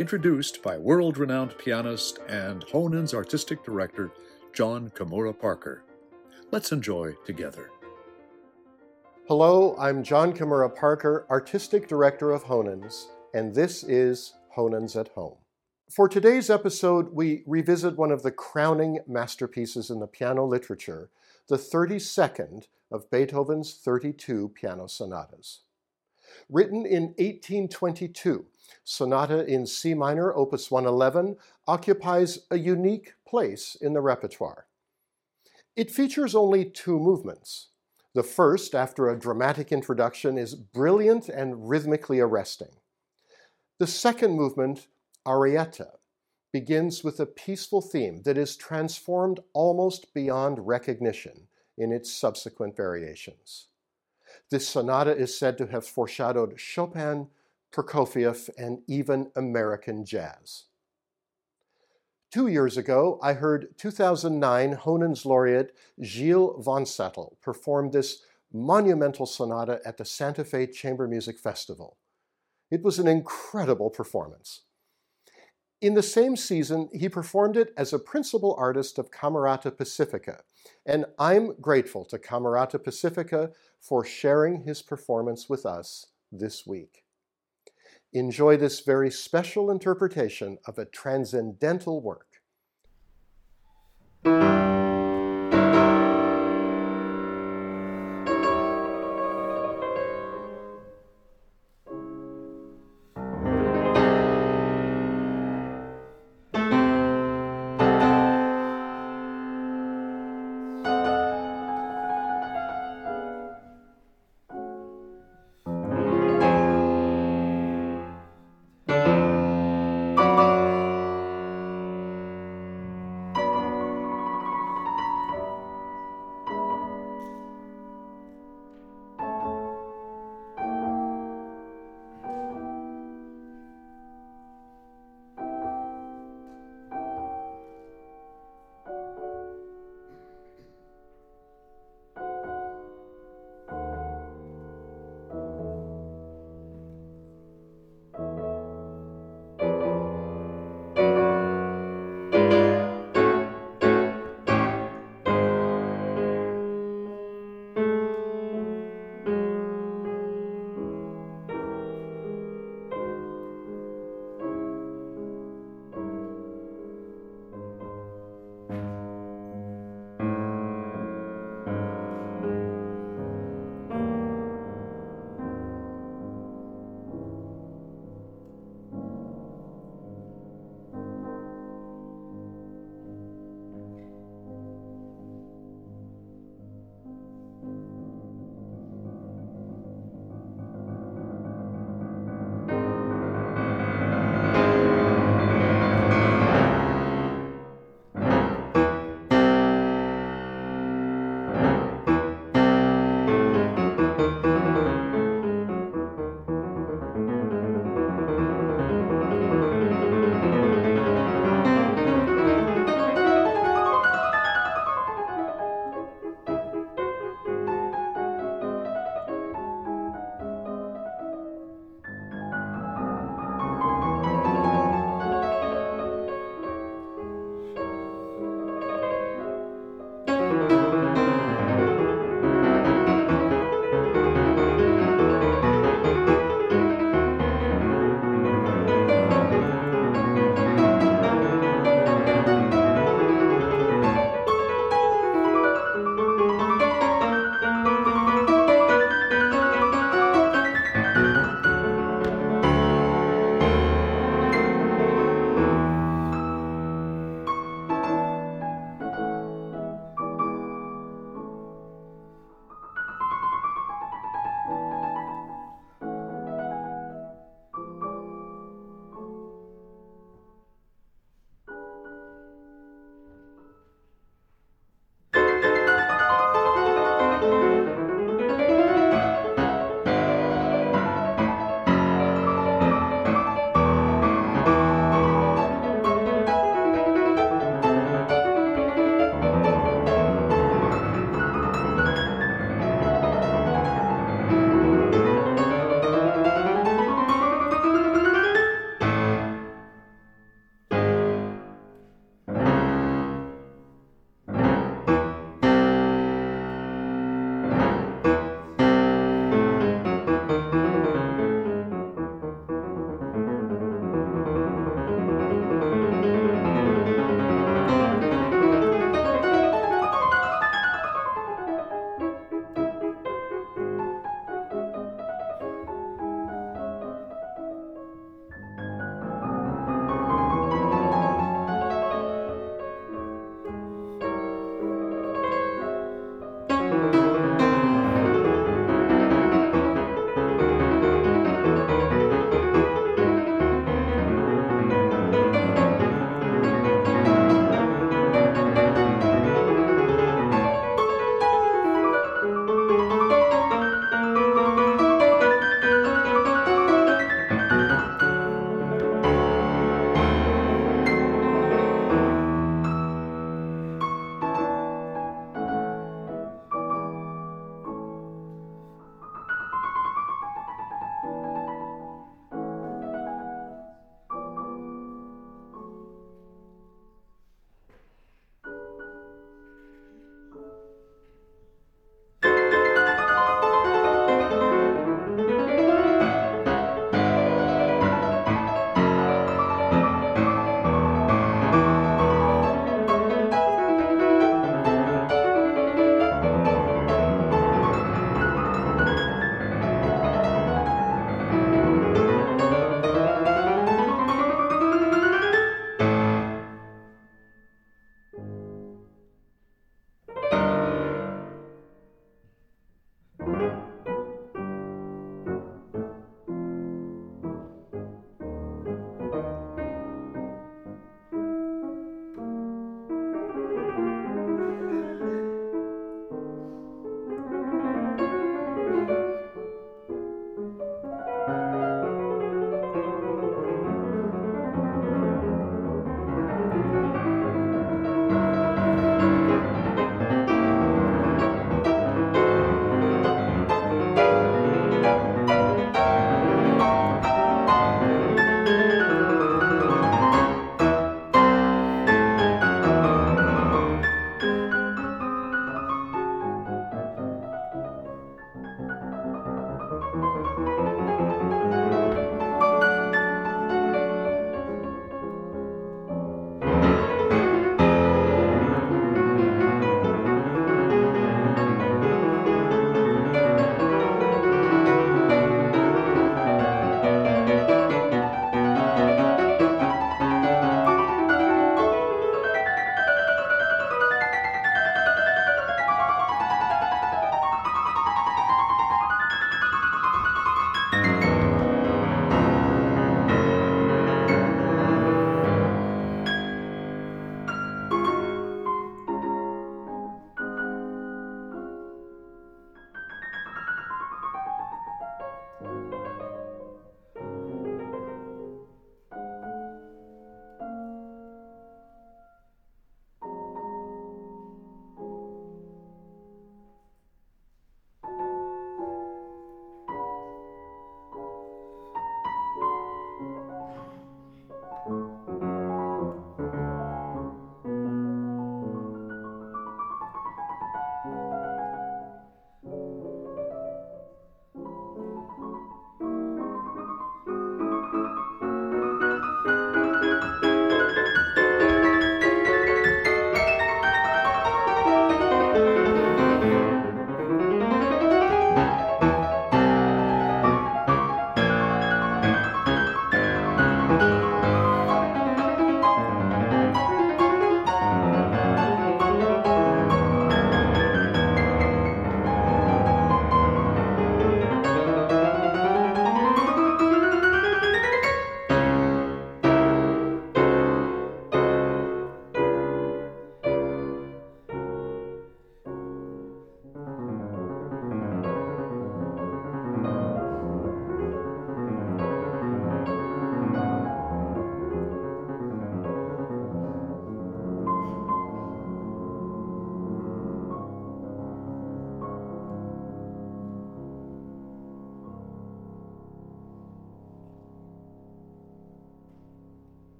introduced by world renowned pianist and Honens artistic director, Jon Kimura Parker. Let's enjoy together. Hello, I'm Jon Kimura Parker, artistic director of Honens, and this is Honens at Home. For today's episode, we revisit one of the crowning masterpieces in the piano literature, the 32nd of Beethoven's 32 piano sonatas. Written in 1822, Sonata in C minor, opus 111, occupies a unique place in the repertoire. It features only two movements. The first, after a dramatic introduction, is brilliant and rhythmically arresting. The second movement, Arietta, begins with a peaceful theme that is transformed almost beyond recognition in its subsequent variations. This sonata is said to have foreshadowed Chopin, Prokofiev, and even American jazz. Two years ago, I heard 2009 Honens laureate Gilles Vonsattel perform this monumental sonata at the Santa Fe Chamber Music Festival. It was an incredible performance. In the same season, he performed it as a principal artist of Camerata Pacifica, and I'm grateful to Camerata Pacifica for sharing his performance with us this week enjoy this very special interpretation of a transcendental work.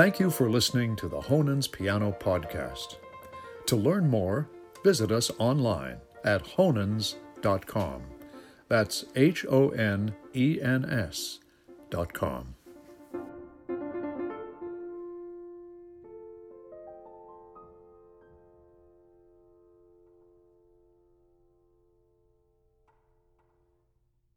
Thank you for listening to the Honens Piano Podcast. To learn more, visit us online at honens.com. That's H O N E N S dot com.